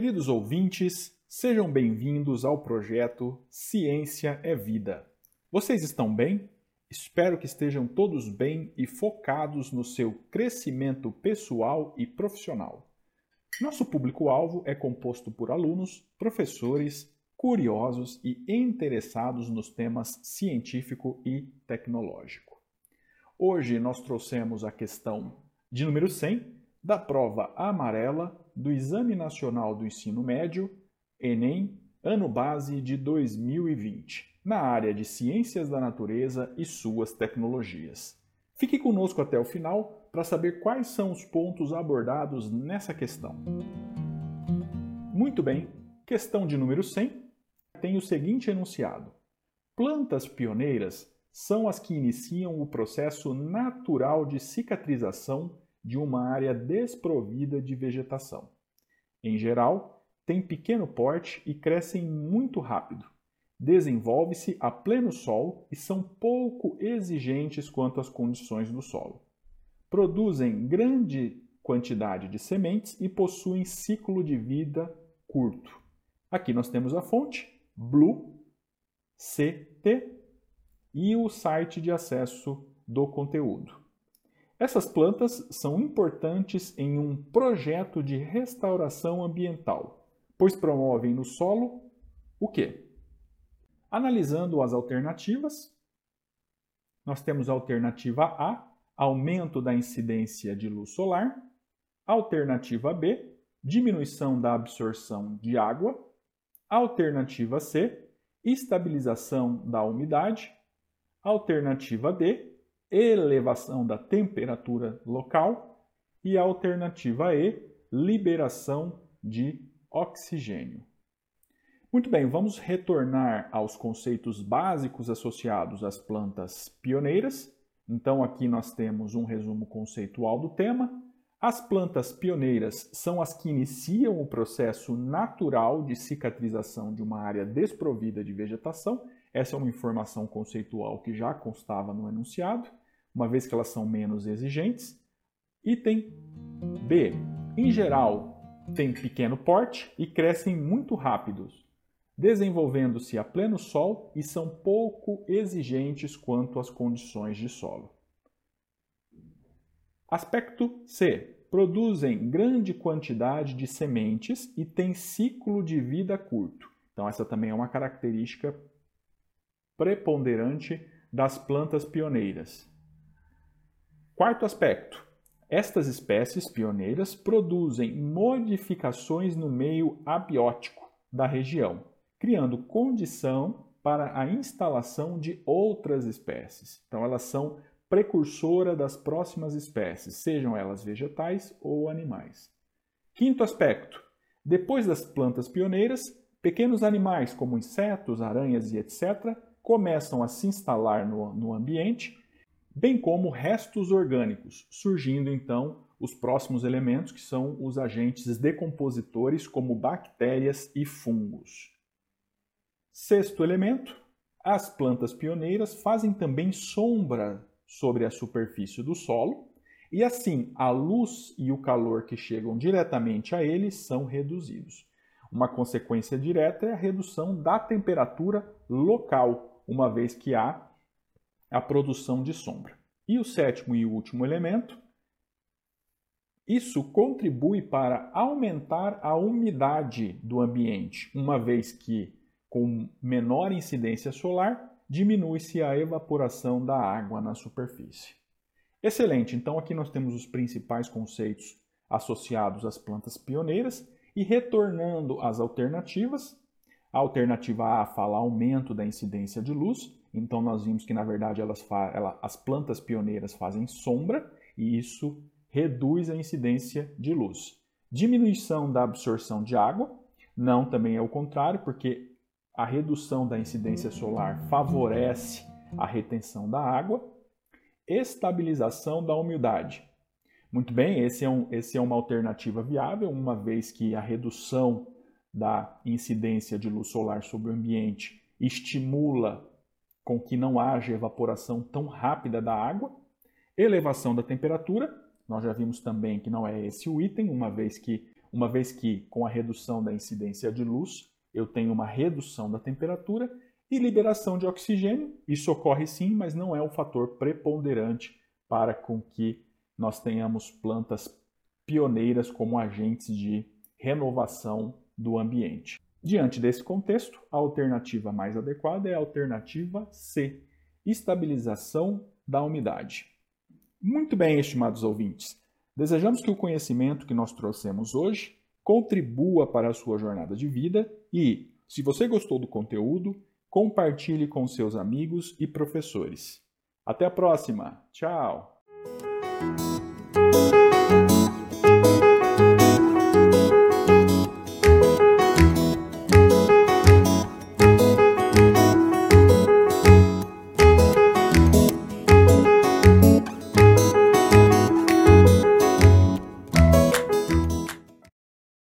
Queridos ouvintes, sejam bem-vindos ao projeto Ciência é Vida. Vocês estão bem? Espero que estejam todos bem e focados no seu crescimento pessoal e profissional. Nosso público-alvo é composto por alunos, professores, curiosos e interessados nos temas científico e tecnológico. Hoje nós trouxemos a questão de número 100 da prova amarela do Exame Nacional do Ensino Médio, Enem, ano base de 2020, na área de Ciências da Natureza e suas tecnologias. Fique conosco até o final para saber quais são os pontos abordados nessa questão. Muito bem, questão de número 100 tem o seguinte enunciado: Plantas pioneiras são as que iniciam o processo natural de cicatrização de uma área desprovida de vegetação. Em geral, têm pequeno porte e crescem muito rápido. Desenvolve-se a pleno sol e são pouco exigentes quanto às condições do solo. Produzem grande quantidade de sementes e possuem ciclo de vida curto. Aqui nós temos a fonte Blue CT e o site de acesso do conteúdo. Essas plantas são importantes em um projeto de restauração ambiental, pois promovem no solo o quê? Analisando as alternativas, nós temos a alternativa A, aumento da incidência de luz solar, alternativa B, diminuição da absorção de água, alternativa C, estabilização da umidade, alternativa D, elevação da temperatura local e a alternativa E, liberação de oxigênio. Muito bem, vamos retornar aos conceitos básicos associados às plantas pioneiras. Então, aqui nós temos um resumo conceitual do tema. As plantas pioneiras são as que iniciam o processo natural de cicatrização de uma área desprovida de vegetação. Essa é uma informação conceitual que já constava no enunciado uma vez que elas são menos exigentes. Item B. Em geral, têm pequeno porte e crescem muito rápidos, desenvolvendo-se a pleno sol e são pouco exigentes quanto às condições de solo. Aspecto C. Produzem grande quantidade de sementes e têm ciclo de vida curto. Então, essa também é uma característica preponderante das plantas pioneiras. Quarto aspecto: estas espécies pioneiras produzem modificações no meio abiótico da região, criando condição para a instalação de outras espécies. Então, elas são precursora das próximas espécies, sejam elas vegetais ou animais. Quinto aspecto: depois das plantas pioneiras, pequenos animais como insetos, aranhas e etc. começam a se instalar no, no ambiente bem como restos orgânicos, surgindo então os próximos elementos que são os agentes decompositores como bactérias e fungos. Sexto elemento, as plantas pioneiras fazem também sombra sobre a superfície do solo e assim a luz e o calor que chegam diretamente a eles são reduzidos. Uma consequência direta é a redução da temperatura uma vez que há a produção de sombra. E o sétimo e último elemento, isso contribui para aumentar a umidade do ambiente, uma vez que, com menor incidência solar, diminui-se a evaporação da água na superfície. Excelente, então aqui nós temos os principais conceitos associados às plantas pioneiras e retornando às alternativas. A alternativa A fala aumento da incidência de luz, então nós vimos que na verdade elas ela, as plantas pioneiras fazem sombra e isso reduz a incidência de luz. Diminuição da absorção de água, não também é o contrário, porque a redução da incidência solar favorece a retenção da água. Estabilização da umidade. Muito bem, esse é, um, esse é uma alternativa viável, uma vez que a redução da incidência de luz solar sobre o ambiente estimula com que não haja evaporação tão rápida da água. Elevação da temperatura, nós já vimos também que não é esse o item, uma vez que uma vez que com a redução da incidência de luz, eu tenho uma redução da temperatura e liberação de oxigênio. Isso ocorre sim, mas não é um fator preponderante para com que nós tenhamos plantas pioneiras como agentes de renovação do ambiente. Diante desse contexto, a alternativa mais adequada é a alternativa C, estabilização da umidade. Muito bem, estimados ouvintes. Desejamos que o conhecimento que nós trouxemos hoje contribua para a sua jornada de vida e, se você gostou do conteúdo, compartilhe com seus amigos e professores. Até a próxima. Tchau.